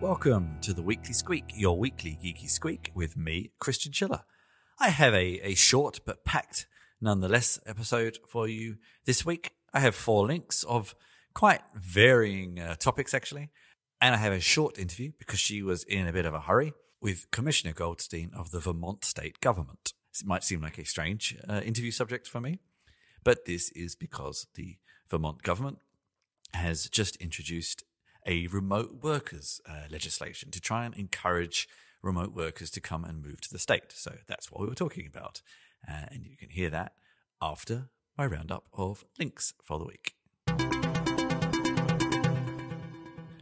Welcome to the Weekly Squeak, your weekly geeky squeak with me, Chris Chinchilla. I have a, a short but packed, nonetheless, episode for you this week. I have four links of quite varying uh, topics, actually. And I have a short interview because she was in a bit of a hurry with Commissioner Goldstein of the Vermont state government. It might seem like a strange uh, interview subject for me, but this is because the Vermont government has just introduced a remote workers uh, legislation to try and encourage remote workers to come and move to the state. So that's what we were talking about. Uh, and you can hear that after my roundup of links for the week.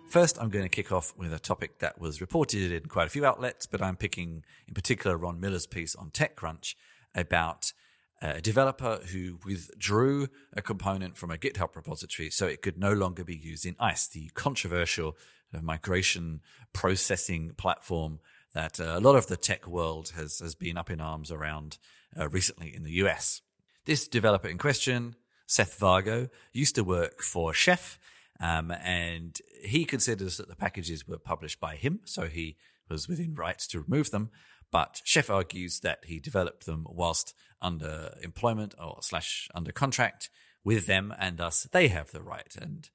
First, I'm going to kick off with a topic that was reported in quite a few outlets, but I'm picking in particular Ron Miller's piece on TechCrunch about a developer who withdrew a component from a GitHub repository so it could no longer be used in ICE, the controversial migration processing platform that uh, a lot of the tech world has, has been up in arms around uh, recently in the US. This developer in question, Seth Vargo, used to work for Chef, um, and he considers that the packages were published by him, so he was within rights to remove them. But Chef argues that he developed them whilst under employment or slash under contract with them, and thus they have the right. And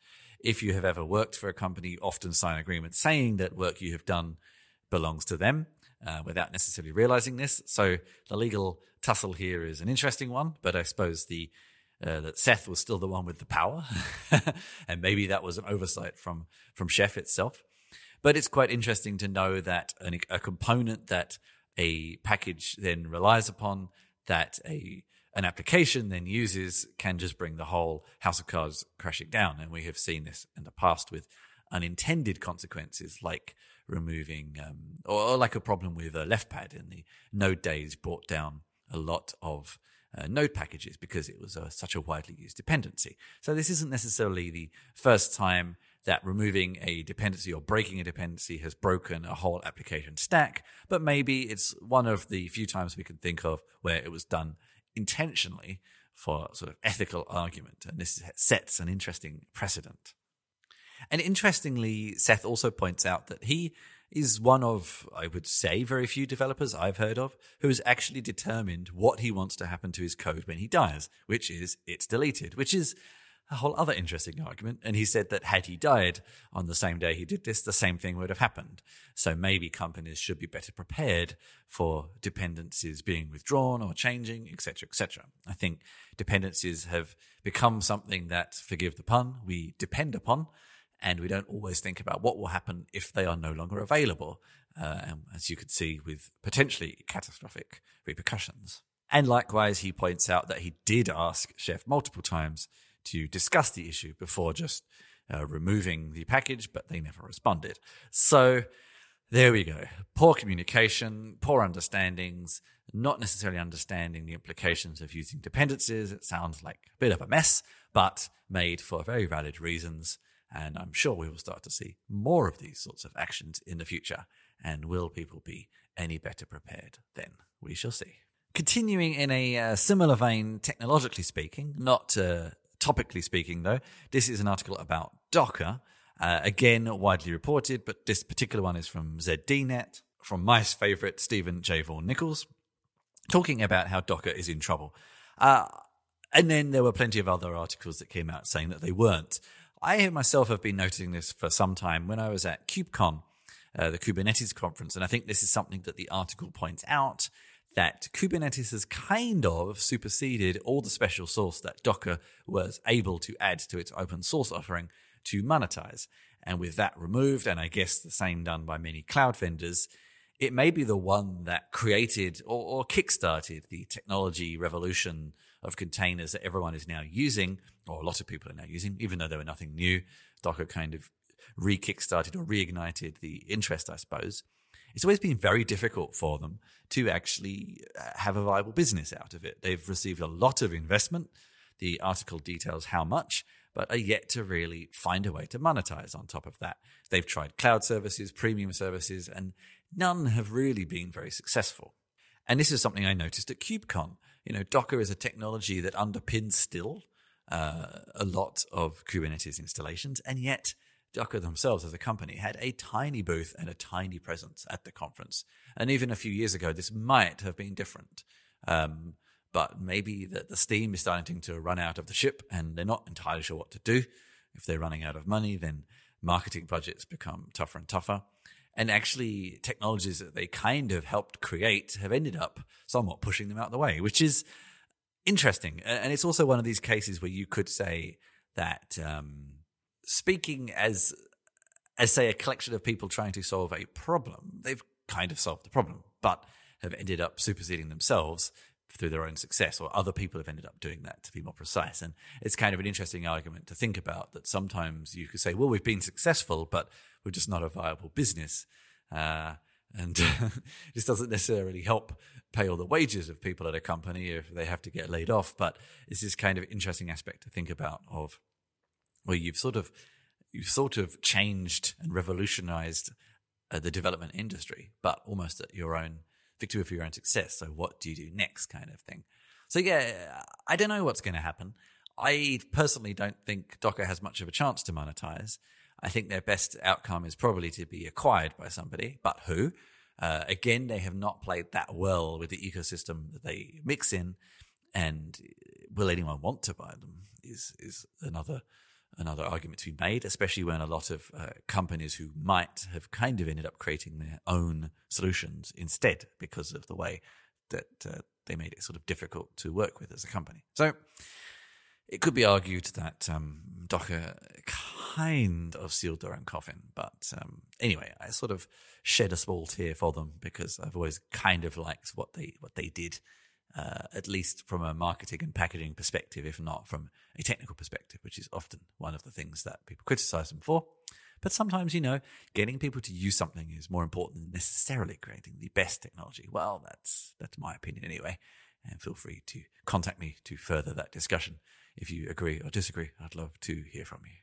if you have ever worked for a company, you often sign agreements saying that work you have done belongs to them uh, without necessarily realizing this. So the legal tussle here is an interesting one, but I suppose the uh, that Seth was still the one with the power, and maybe that was an oversight from from Chef itself. But it's quite interesting to know that an, a component that a package then relies upon that a an application then uses can just bring the whole house of cards crashing down. And we have seen this in the past with unintended consequences like removing, um, or, or, like a problem with a left pad in the node days brought down a lot of uh, node packages because it was a, such a widely used dependency. So this isn't necessarily the first time that removing a dependency or breaking a dependency has broken a whole application stack, but maybe it's one of the few times we can think of where it was done intentionally for sort of ethical argument. And this sets an interesting precedent. And interestingly, Seth also points out that he is one of, I would say, very few developers I've heard of who has actually determined what he wants to happen to his code when he dies, which is it's deleted, which is a whole other interesting argument. And he said that had he died on the same day he did this, the same thing would have happened. So maybe companies should be better prepared for dependencies being withdrawn or changing, etc., etc. I think dependencies have become something that, forgive the pun, we depend upon, and we don't always think about what will happen if they are no longer available. Uh, as you could see, with potentially catastrophic repercussions. And likewise, he points out that he did ask Chef multiple times to discuss the issue before just uh, removing the package, but they never responded. So there we go. Poor communication, poor understandings, not necessarily understanding the implications of using dependencies. It sounds like a bit of a mess, but made for very valid reasons. And I'm sure we will start to see more of these sorts of actions in the future. And will people be any better prepared then? We shall see. Continuing in a uh, similar vein, technologically speaking, not uh, topically speaking, though, this is an article about Docker. Uh, again, widely reported, but this particular one is from ZDNet, from my favorite, Steven J. Vaughan Nichols, talking about how Docker is in trouble. Uh, and then there were plenty of other articles that came out saying that they weren't. I myself have been noticing this for some time when I was at KubeCon, uh, the Kubernetes conference, and I think this is something that the article points out that Kubernetes has kind of superseded all the special sauce that Docker was able to add to its open source offering to monetize. And with that removed, and I guess the same done by many cloud vendors, it may be the one that created or, or kickstarted the technology revolution of containers that everyone is now using, or a lot of people are now using, even though they were nothing new. Docker kind of re kickstarted or reignited the interest, I suppose it's always been very difficult for them to actually uh, have a viable business out of it. They've received a lot of investment. The article details how much, but are yet to really find a way to monetize on top of that. They've tried cloud services, premium services, and none have really been very successful. And this is something I noticed at KubeCon. You know, Docker is a technology that underpins still uh, a lot of Kubernetes installations, and yet Docker themselves as a company had a tiny booth and a tiny presence at the conference. And even a few years ago, this might have been different. Um, but maybe the, the steam is starting to run out of the ship and they're not entirely sure what to do. If they're running out of money, then marketing budgets become tougher and tougher. And actually, technologies that they kind of helped create have ended up somewhat pushing them out of the way, which is interesting. And it's also one of these cases where you could say that um, speaking as as say a collection of people trying to solve a problem, they've kind of solved the problem, but have ended up superseding themselves through their own success, or other people have ended up doing that to be more precise. And it's kind of an interesting argument to think about that sometimes you could say, well, we've been successful, but we're just not a viable business. Uh, and this doesn't necessarily help pay all the wages of people at a company if they have to get laid off. But it's this kind of interesting aspect to think about of where you've sort of you've sort of changed and revolutionized uh, the development industry, but almost at your own victory for your own success. So what do you do next, kind of thing. So yeah, I don't know what's going to happen. I personally don't think Docker has much of a chance to monetize. I think their best outcome is probably to be acquired by somebody, but who? Uh, again, they have not played that well with the ecosystem that they mix in, and will anyone want to buy them? Is is another another argument to be made, especially when a lot of uh, companies who might have kind of ended up creating their own solutions instead because of the way that uh, they made it sort of difficult to work with as a company. So it could be argued that um, Docker kind of sealed their own coffin. But um, anyway, I sort of shed a small tear for them because I've always kind of liked what they what they did uh, at least from a marketing and packaging perspective, if not from a technical perspective, which is often one of the things that people criticize them for. But sometimes, you know, getting people to use something is more important than necessarily creating the best technology. Well, that's that's my opinion anyway. And feel free to contact me to further that discussion. If you agree or disagree, I'd love to hear from you.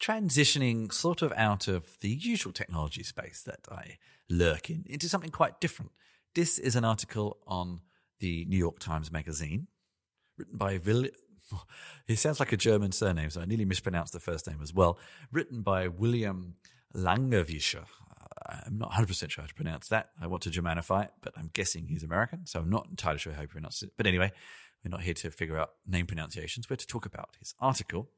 Transitioning sort of out of the usual technology space that I lurk in into something quite different. This is an article on the New York Times Magazine, written by Will. He sounds like a German surname, so I nearly mispronounced the first name as well. Written by William Langewiesche. I'm not 100% sure how to pronounce that. I want to Germanify it, but I'm guessing he's American, so I'm not entirely sure how he pronounces it. But anyway, we're not here to figure out name pronunciations. We're to talk about his article,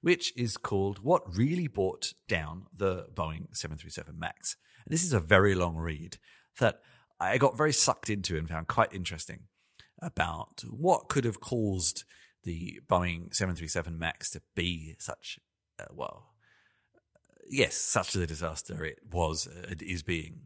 which is called What Really Brought Down the Boeing 737 MAX. And this is a very long read that I got very sucked into and found quite interesting about what could have caused the Boeing 737 MAX to be such, uh, well, yes, such a disaster it was, uh, it is being.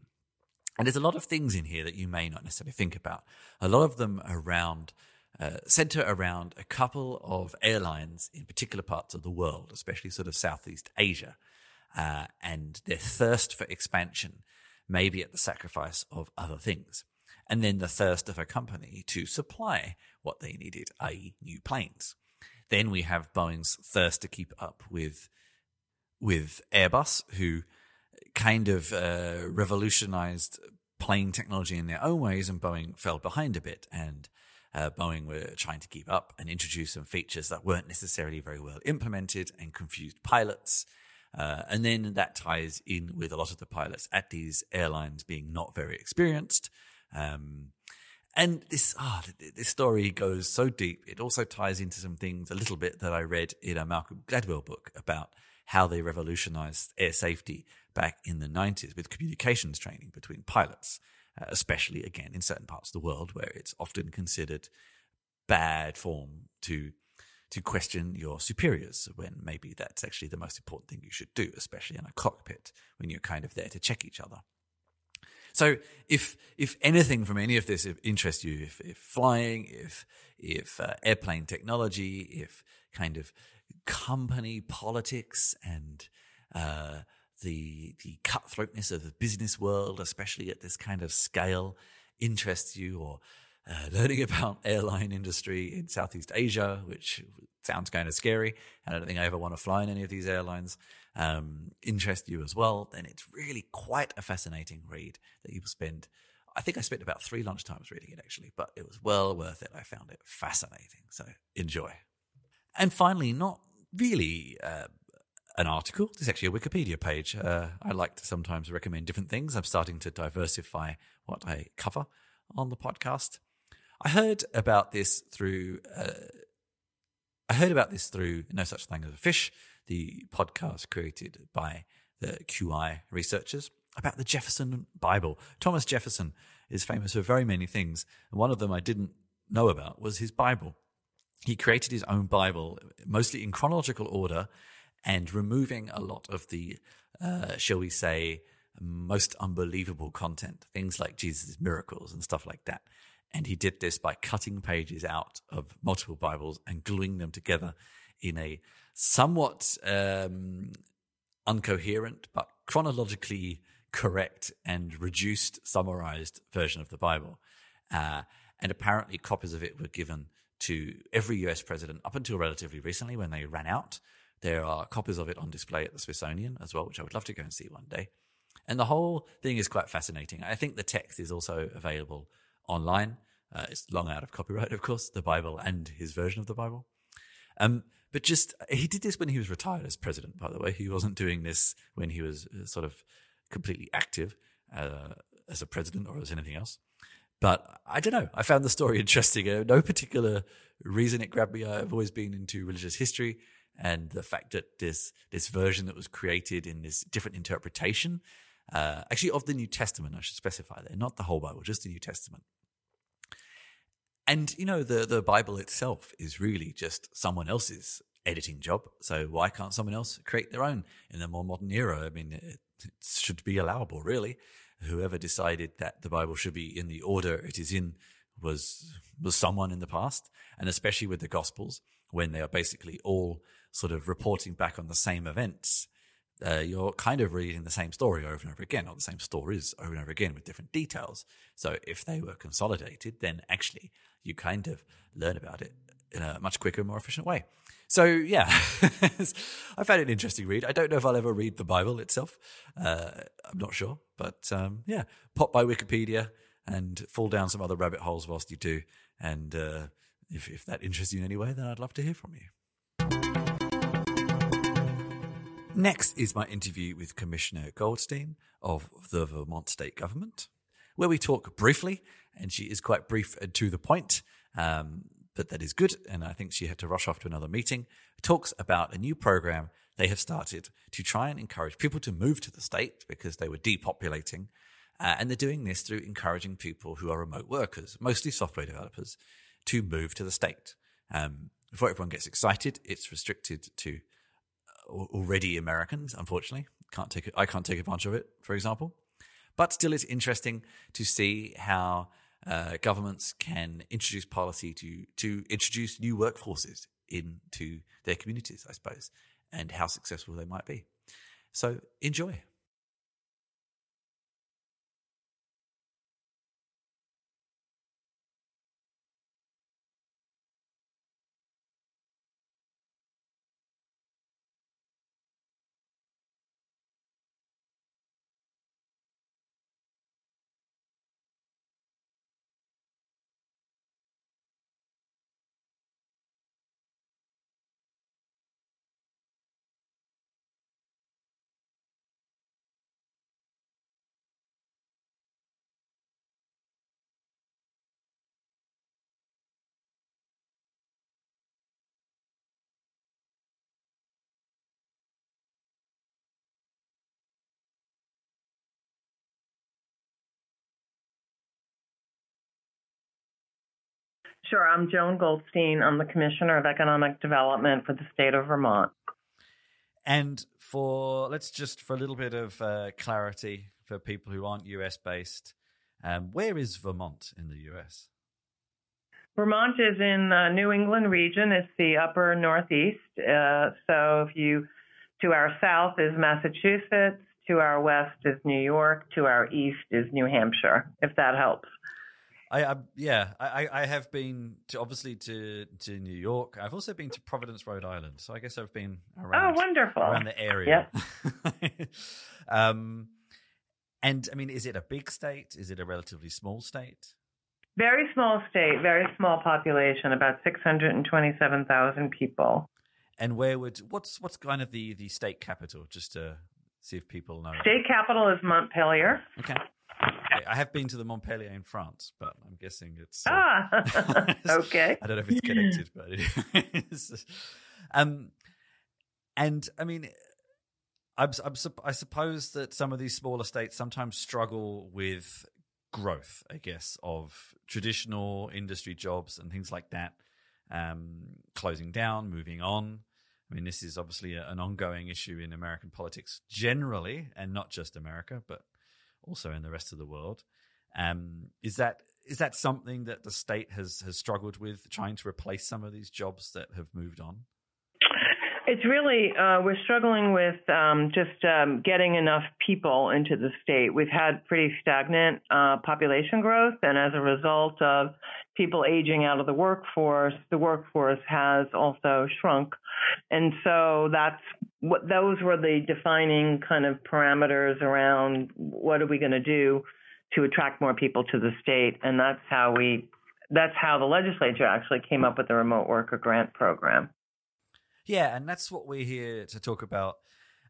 And there's a lot of things in here that you may not necessarily think about. A lot of them around, uh, center around a couple of airlines in particular parts of the world, especially sort of Southeast Asia, uh, and their thirst for expansion maybe at the sacrifice of other things. And then the thirst of a company to supply what they needed, i.e., new planes. Then we have Boeing's thirst to keep up with with Airbus, who kind of uh, revolutionized plane technology in their own ways, and Boeing fell behind a bit. And uh, Boeing were trying to keep up and introduce some features that weren't necessarily very well implemented and confused pilots. Uh, and then that ties in with a lot of the pilots at these airlines being not very experienced. Um, and this oh, this story goes so deep. It also ties into some things a little bit that I read in a Malcolm Gladwell book about how they revolutionized air safety back in the 90s with communications training between pilots, uh, especially again in certain parts of the world where it's often considered bad form to to question your superiors when maybe that's actually the most important thing you should do, especially in a cockpit when you're kind of there to check each other. So if if anything from any of this interests you, if, if flying, if if uh, airplane technology, if kind of company politics and uh, the the cutthroatness of the business world, especially at this kind of scale, interests you, or uh, learning about airline industry in Southeast Asia, which sounds kind of scary. I don't think I ever want to fly in any of these airlines. Um, interest you as well, then it's really quite a fascinating read that you will spend. I think I spent about three lunchtimes reading it actually, but it was well worth it. I found it fascinating. So enjoy. And finally, not really uh, an article. There's actually a Wikipedia page. Uh, I like to sometimes recommend different things. I'm starting to diversify what I cover on the podcast. I heard about this through. Uh, I heard about this through No Such Thing as a Fish, the podcast created by the QI researchers about the Jefferson Bible. Thomas Jefferson is famous for very many things, and one of them I didn't know about was his Bible. He created his own Bible, mostly in chronological order, and removing a lot of the, uh, shall we say, most unbelievable content, things like Jesus' miracles and stuff like that. And he did this by cutting pages out of multiple Bibles and gluing them together in a somewhat um, uncoherent but chronologically correct and reduced, summarized version of the Bible. Uh, and apparently, copies of it were given to every US president up until relatively recently when they ran out. There are copies of it on display at the Smithsonian as well, which I would love to go and see one day. And the whole thing is quite fascinating. I think the text is also available online. Uh, it's long out of copyright, of course, the Bible and his version of the Bible. Um, but just, he did this when he was retired as president, by the way. He wasn't doing this when he was uh, sort of completely active uh, as a president or as anything else. But I don't know. I found the story interesting. Uh, no particular reason it grabbed me. I've always been into religious history and the fact that this this version that was created in this different interpretation, uh, actually of the New Testament, I should specify there, not the whole Bible, just the New Testament. And you know, the the Bible itself is really just someone else's editing job. So why can't someone else create their own in the more modern era? I mean, it, it should be allowable, really. Whoever decided that the Bible should be in the order it is in was was someone in the past, and especially with the Gospels, when they are basically all sort of reporting back on the same events. Uh, you're kind of reading the same story over and over again, or the same stories over and over again with different details. So if they were consolidated, then actually you kind of learn about it in a much quicker, more efficient way. So yeah, I found it an interesting read. I don't know if I'll ever read the Bible itself. Uh, I'm not sure, but um, yeah, pop by Wikipedia and fall down some other rabbit holes whilst you do. And uh, if, if that interests you in any way, then I'd love to hear from you. Next is my interview with Commissioner Goldstein of the Vermont State Government, where we talk briefly, and she is quite brief and to the point. Um, but that is good. And I think she had to rush off to another meeting. Talks about a new program they have started to try and encourage people to move to the state because they were depopulating. Uh, and they're doing this through encouraging people who are remote workers, mostly software developers, to move to the state. Um, before everyone gets excited, it's restricted to uh, already Americans, unfortunately. Can't take I can't take advantage of it, for example. But still, it's interesting to see how uh, governments can introduce policy to to introduce new workforces into their communities, I suppose, and how successful they might be. So enjoy. Sure. I'm Joan Goldstein. I'm the Commissioner of Economic Development for the state of Vermont. And for, let's just, for a little bit of uh, clarity for people who aren't US based, um, where is Vermont in the US? Vermont is in the New England region. It's the upper northeast. Uh, so if you, to our south is Massachusetts, to our west is New York, to our east is New Hampshire, if that helps. I, I yeah, I, I have been to obviously to to New York. I've also been to Providence, Rhode Island. So I guess I've been around. Oh, wonderful! Around the area. Yep. um, and I mean, is it a big state? Is it a relatively small state? Very small state, very small population, about six hundred and twenty-seven thousand people. And where would what's what's kind of the the state capital? Just to see if people know. State capital is Montpelier. Okay. I have been to the Montpellier in France, but I'm guessing it's. Uh, ah, okay. I don't know if it's connected, but it is. Um, and I mean, I'm, I'm, i suppose that some of these smaller states sometimes struggle with growth, I guess, of traditional industry jobs and things like that, um, closing down, moving on. I mean, this is obviously a, an ongoing issue in American politics generally, and not just America, but also in the rest of the world. Um, is that is that something that the state has has struggled with, trying to replace some of these jobs that have moved on? It's really, uh, we're struggling with um, just um, getting enough people into the state. We've had pretty stagnant uh, population growth, and as a result of people aging out of the workforce, the workforce has also shrunk. And so that's what those were the defining kind of parameters around what are we going to do to attract more people to the state. And that's how we, that's how the legislature actually came up with the remote worker grant program. Yeah, and that's what we're here to talk about.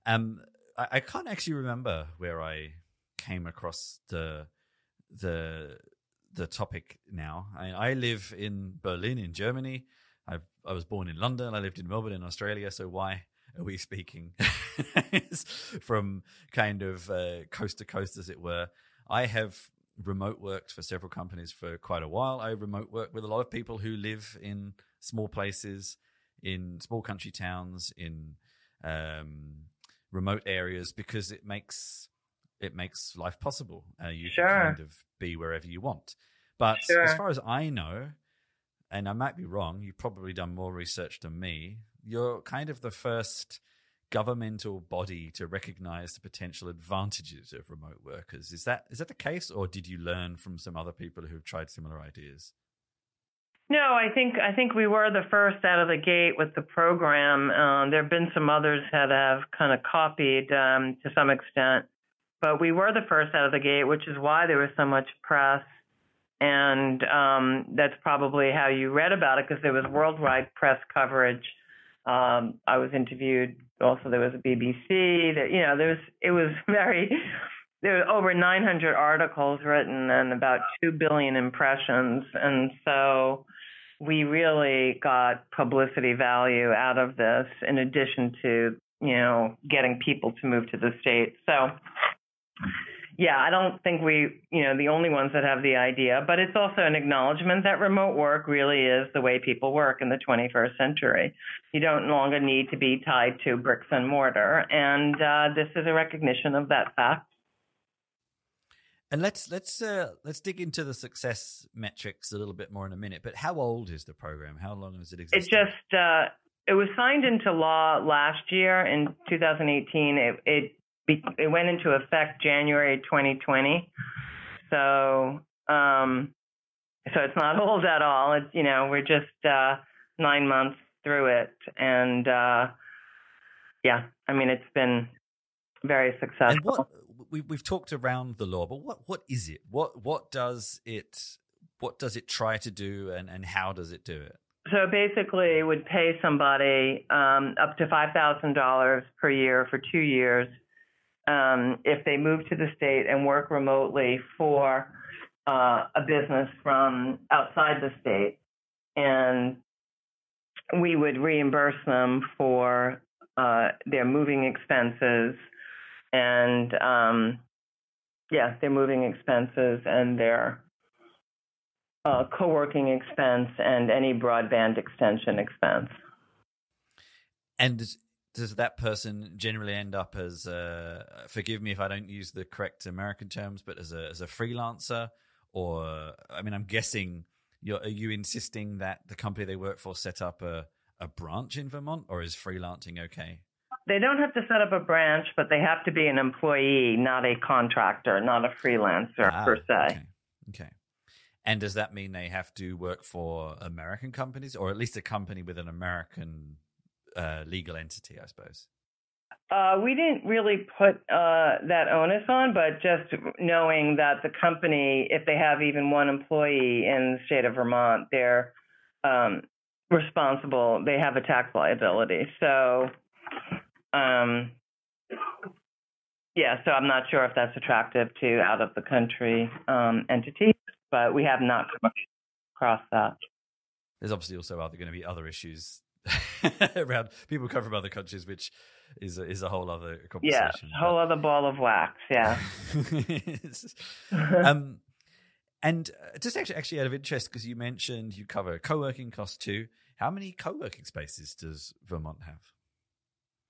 Um, I, I can't actually remember where I came across the the the topic now. I, I live in Berlin, in Germany. I I was born in London. I lived in Melbourne, in Australia. So why are we speaking from kind of uh, coast to coast, as it were? I have remote worked for several companies for quite a while. I remote work with a lot of people who live in small places in small country towns, in um, remote areas, because it makes it makes life possible. Uh, you sure. can kind of be wherever you want. But sure. as far as I know, and I might be wrong, you've probably done more research than me. You're kind of the first governmental body to recognize the potential advantages of remote workers. Is that is that the case, or did you learn from some other people who've tried similar ideas? No, I think I think we were the first out of the gate with the program. Um, there have been some others that have kind of copied um, to some extent, but we were the first out of the gate, which is why there was so much press, and um, that's probably how you read about it because there was worldwide press coverage. Um, I was interviewed. Also, there was a BBC. That you know, there was it was very there were over 900 articles written and about 2 billion impressions. And so we really got publicity value out of this in addition to, you know, getting people to move to the state. So, yeah, I don't think we, you know, the only ones that have the idea, but it's also an acknowledgement that remote work really is the way people work in the 21st century. You don't longer need to be tied to bricks and mortar, and uh, this is a recognition of that fact. And let's let's uh, let's dig into the success metrics a little bit more in a minute. But how old is the program? How long has it existed? It just uh, it was signed into law last year in 2018. It it it went into effect January 2020. So um, so it's not old at all. It's you know we're just uh, nine months through it, and uh, yeah, I mean it's been very successful. What we, we've talked around the law, but what what is it? What what does it what does it try to do, and and how does it do it? So basically, it would pay somebody um, up to five thousand dollars per year for two years um, if they move to the state and work remotely for uh, a business from outside the state, and we would reimburse them for uh, their moving expenses and um, yeah, their moving expenses and their uh, co-working expense and any broadband extension expense. And does that person generally end up as uh, forgive me if I don't use the correct American terms, but as a as a freelancer, or I mean, I'm guessing you're are you insisting that the company they work for set up a a branch in Vermont, or is freelancing okay? They don't have to set up a branch, but they have to be an employee, not a contractor, not a freelancer ah, per se. Okay. okay. And does that mean they have to work for American companies, or at least a company with an American uh, legal entity, I suppose? Uh, we didn't really put uh, that onus on, but just knowing that the company, if they have even one employee in the state of Vermont, they're um, responsible. They have a tax liability. So, um, yeah, so I'm not sure if that's attractive to out of the country um, entities, but we have not come across that. There's obviously also other going to be other issues around people come from other countries, which is a, is a whole other conversation. Yeah, whole other ball of wax. Yeah. um, and uh, just actually, actually out of interest, because you mentioned you cover co-working costs too. How many co-working spaces does Vermont have?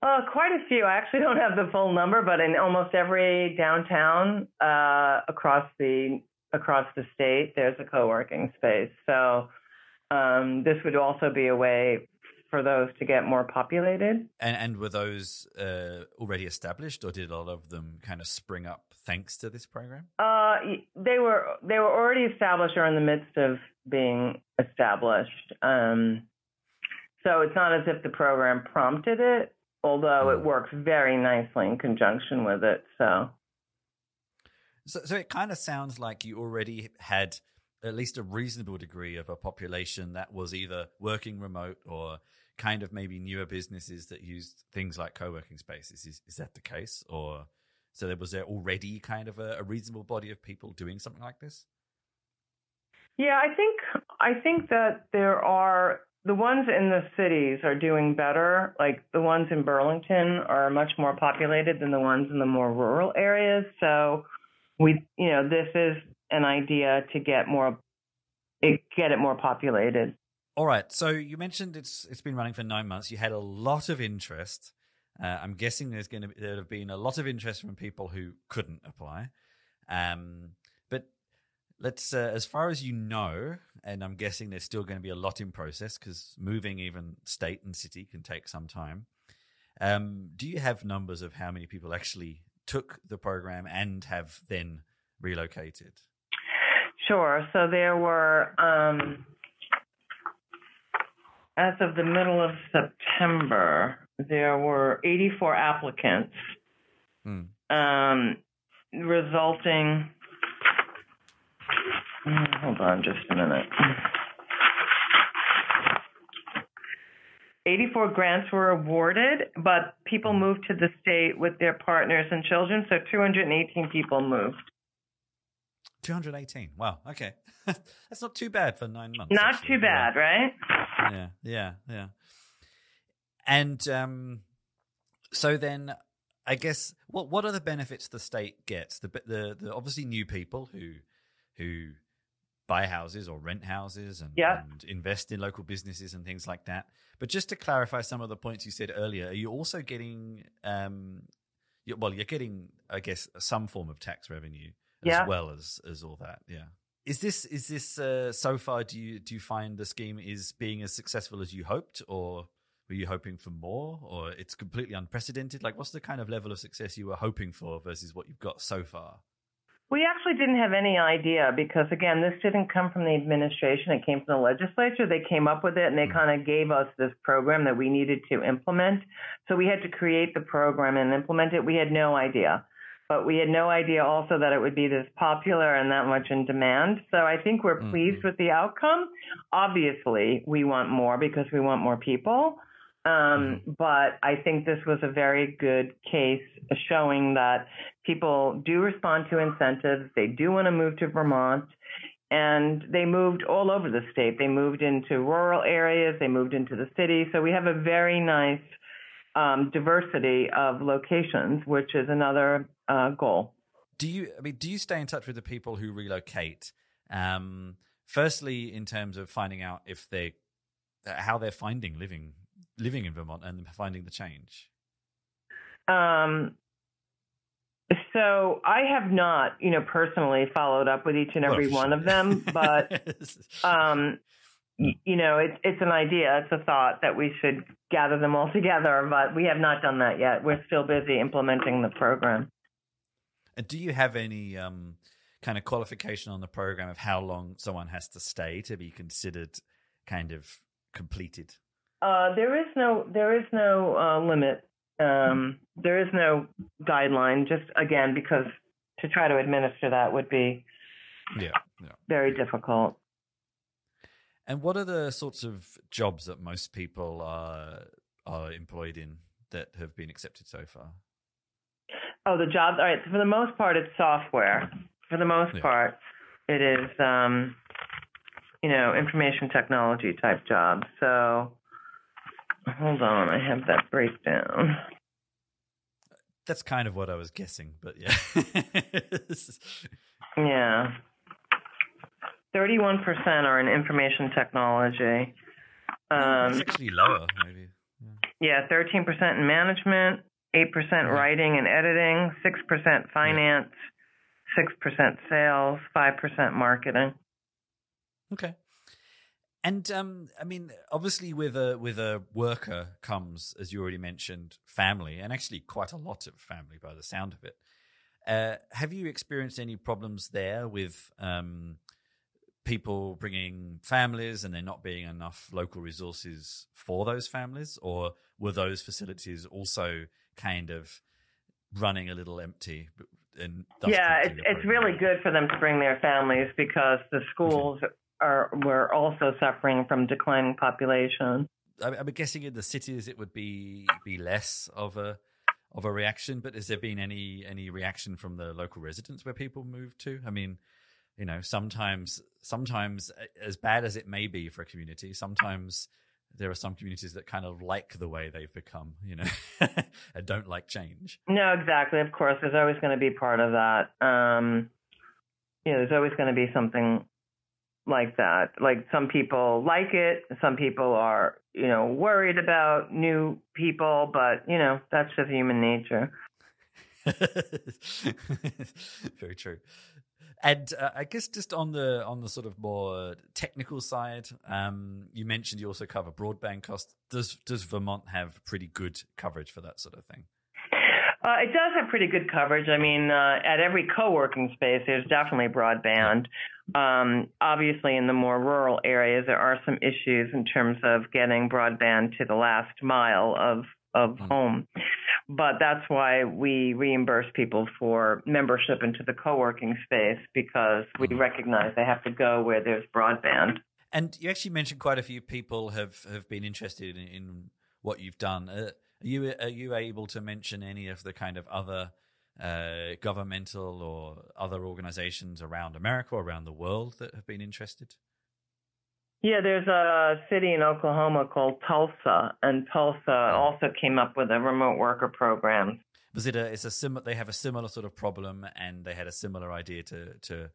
Uh, quite a few. I actually don't have the full number, but in almost every downtown uh, across the across the state, there's a co-working space. So um, this would also be a way for those to get more populated. And, and were those uh, already established, or did a lot of them kind of spring up thanks to this program? Uh, they were they were already established or in the midst of being established. Um, so it's not as if the program prompted it, although it mm. works very nicely in conjunction with it. So, so, so it kind of sounds like you already had at least a reasonable degree of a population that was either working remote or kind of maybe newer businesses that used things like co-working spaces. Is is that the case, or so there was there already kind of a, a reasonable body of people doing something like this? Yeah, I think I think that there are the ones in the cities are doing better. Like the ones in Burlington are much more populated than the ones in the more rural areas. So we, you know, this is an idea to get more, get it more populated. All right. So you mentioned it's it's been running for nine months. You had a lot of interest. Uh, I'm guessing there's going to be, there have been a lot of interest from people who couldn't apply. Um, but let's uh, as far as you know, and I'm guessing there's still going to be a lot in process because moving even state and city can take some time. Um, do you have numbers of how many people actually took the program and have then relocated? Sure. So there were, um, as of the middle of September, there were 84 applicants, hmm. um, resulting. Mm, hold on just a minute. 84 grants were awarded, but people moved to the state with their partners and children, so 218 people moved. 218. Wow. Okay. That's not too bad for nine months. Not actually. too bad, yeah. right? Yeah. Yeah. Yeah. And um, so then I guess what what are the benefits the state gets? The, the the obviously new people who who buy houses or rent houses and, yeah. and, invest in local businesses and things like that. But just to clarify some of the points you said earlier, are you also getting um, well, you're getting, I guess, some form of tax revenue yeah. as well as as all that. Yeah. Is this is this uh, so far? Do you do you find the scheme is being as successful as you hoped, or were you hoping for more, or it's completely unprecedented? Like, what's the kind of level of success you were hoping for versus what you've got so far? We actually didn't have any idea because, again, this didn't come from the administration. It came from the legislature. They came up with it and they mm-hmm. kind of gave us this program that we needed to implement. So we had to create the program and implement it. We had no idea but we had no idea also that it would be this popular and that much in demand. So I think we're mm-hmm. pleased with the outcome. Obviously, we want more because we want more people. Um, mm-hmm. but I think this was a very good case showing that people do respond to incentives. They do want to move to Vermont. And they moved all over the state. They moved into rural areas. They moved into the city. So we have a very nice um, diversity of locations, which is another uh, goal. Do you? I mean, do you stay in touch with the people who relocate? Um, firstly, in terms of finding out if they, how they're finding living living in Vermont and finding the change. Um, so I have not, you know, personally followed up with each and every well, one sure. of them, but um, you know, it's it's an idea, it's a thought that we should gather them all together, but we have not done that yet. We're still busy implementing the program. And do you have any um, kind of qualification on the program of how long someone has to stay to be considered kind of completed? Uh, there is no there is no uh, limit. Um, there is no guideline. Just again, because to try to administer that would be yeah, yeah. very difficult. And what are the sorts of jobs that most people are are employed in that have been accepted so far? Oh, the jobs. All right. For the most part, it's software. For the most yeah. part, it is, um, you know, information technology type jobs. So, hold on, I have that breakdown. That's kind of what I was guessing, but yeah. yeah. 31% are in information technology. Um, it's actually lower, maybe. Yeah. yeah, 13% in management, 8% mm-hmm. writing and editing, 6% finance, yeah. 6% sales, 5% marketing. Okay. And um, I mean, obviously, with a with a worker comes, as you already mentioned, family, and actually quite a lot of family by the sound of it. Uh, have you experienced any problems there with um, people bringing families and there not being enough local resources for those families, or were those facilities also kind of running a little empty? And yeah, it's it's really good for them to bring their families because the schools are were also suffering from declining population. I'm guessing in the cities it would be be less of a of a reaction, but has there been any any reaction from the local residents where people moved to? I mean, you know, sometimes sometimes as bad as it may be for a community, sometimes there are some communities that kind of like the way they've become, you know, and don't like change. No, exactly. Of course, there's always going to be part of that. Um, you know, there's always going to be something like that. Like some people like it, some people are, you know, worried about new people, but you know, that's just human nature. Very true. And uh, I guess just on the on the sort of more technical side, um, you mentioned you also cover broadband costs. Does does Vermont have pretty good coverage for that sort of thing? Uh, it does have pretty good coverage. I mean, uh, at every co-working space, there's definitely broadband. Um, obviously, in the more rural areas, there are some issues in terms of getting broadband to the last mile of of mm-hmm. home. But that's why we reimburse people for membership into the co-working space because we mm-hmm. recognize they have to go where there's broadband. And you actually mentioned quite a few people have, have been interested in, in what you've done. Uh, are you are you able to mention any of the kind of other uh, governmental or other organizations around America or around the world that have been interested? Yeah, there's a city in Oklahoma called Tulsa, and Tulsa also came up with a remote worker program. Was it a? It's a similar. They have a similar sort of problem, and they had a similar idea to to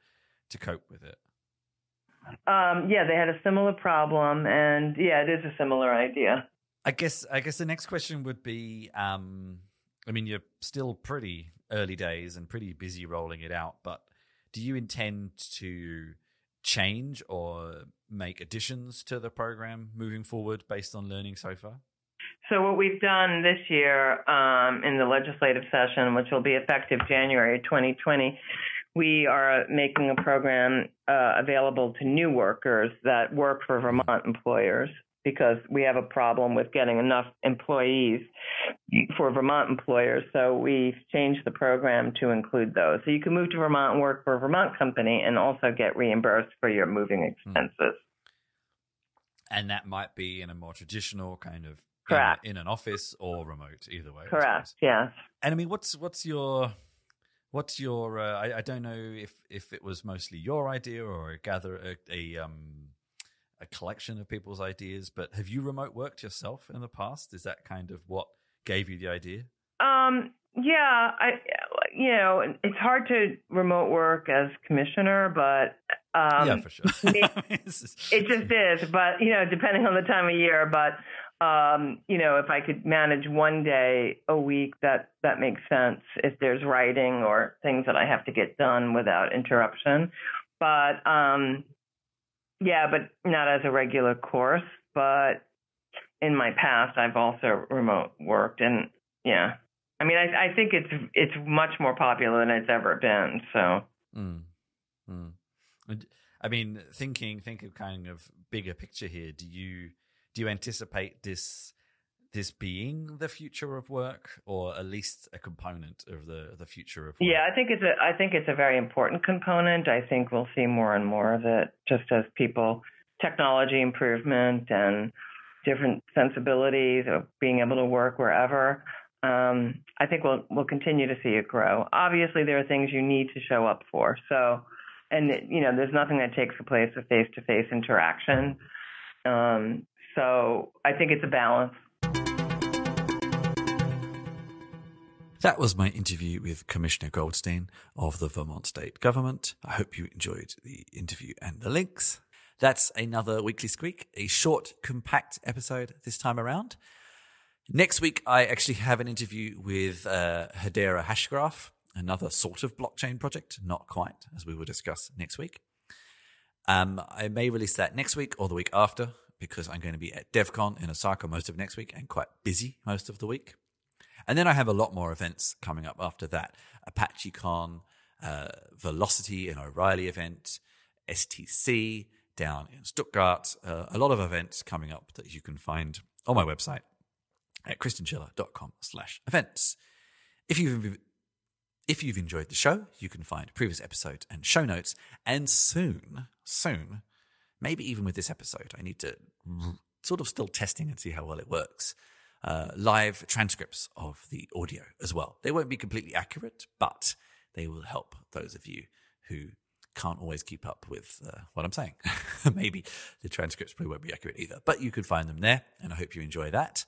to cope with it. Um, yeah, they had a similar problem, and yeah, it is a similar idea. I guess I guess the next question would be um, I mean you're still pretty early days and pretty busy rolling it out, but do you intend to change or make additions to the program moving forward based on learning so far? So what we've done this year um, in the legislative session, which will be effective January 2020, we are making a program uh, available to new workers that work for Vermont employers because we have a problem with getting enough employees for Vermont employers. So we've changed the program to include those. So you can move to Vermont and work for a Vermont company and also get reimbursed for your moving hmm. expenses. And that might be in a more traditional kind of Correct. In, in an office or remote, either way. Correct. Yes. And I mean, what's what's your what's your? Uh, I, I don't know if if it was mostly your idea or a gather a, a um a collection of people's ideas. But have you remote worked yourself in the past? Is that kind of what gave you the idea? Um, yeah, I, you know, it's hard to remote work as commissioner, but um, yeah, for sure. it, it just is. But you know, depending on the time of year, but um, you know, if I could manage one day a week, that that makes sense. If there's writing or things that I have to get done without interruption, but um, yeah, but not as a regular course. But in my past, I've also remote worked, and yeah, I mean, I, I think it's it's much more popular than it's ever been. So, mm. Mm. I mean, thinking think of kind of bigger picture here. Do you do you anticipate this this being the future of work, or at least a component of the the future of work? Yeah, I think it's a I think it's a very important component. I think we'll see more and more of it just as people technology improvement and different sensibilities of being able to work wherever. Um, I think we'll we'll continue to see it grow. Obviously, there are things you need to show up for. So, and you know, there's nothing that takes the place of face-to-face interaction. Um, so, I think it's a balance. That was my interview with Commissioner Goldstein of the Vermont State Government. I hope you enjoyed the interview and the links. That's another Weekly Squeak, a short, compact episode this time around. Next week, I actually have an interview with uh, Hedera Hashgraph, another sort of blockchain project, not quite, as we will discuss next week. Um, I may release that next week or the week after because I'm going to be at DevCon in Osaka most of next week and quite busy most of the week. And then I have a lot more events coming up after that ApacheCon, uh, Velocity and O'Reilly event, STC down in Stuttgart. Uh, a lot of events coming up that you can find on my website at chrischinchilla.com slash events. If you've if you've enjoyed the show, you can find previous episodes and show notes. And soon, soon, maybe even with this episode, I need to sort of still testing and see how well it works uh, live transcripts of the audio as well. They won't be completely accurate, but they will help those of you who can't always keep up with uh, what I'm saying. Maybe the transcripts probably won't be accurate either, but you can find them there, and I hope you enjoy that.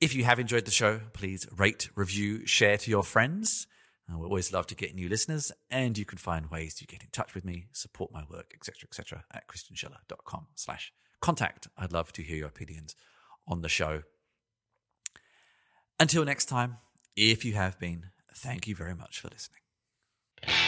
If you have enjoyed the show, please rate, review, share to your friends. Uh, we always love to get new listeners, and you can find ways to get in touch with me, support my work, etc., etc., at chrischinchilla.com slash contact. I'd love to hear your opinions on the show. Until next time, if you have been, thank you very much for listening.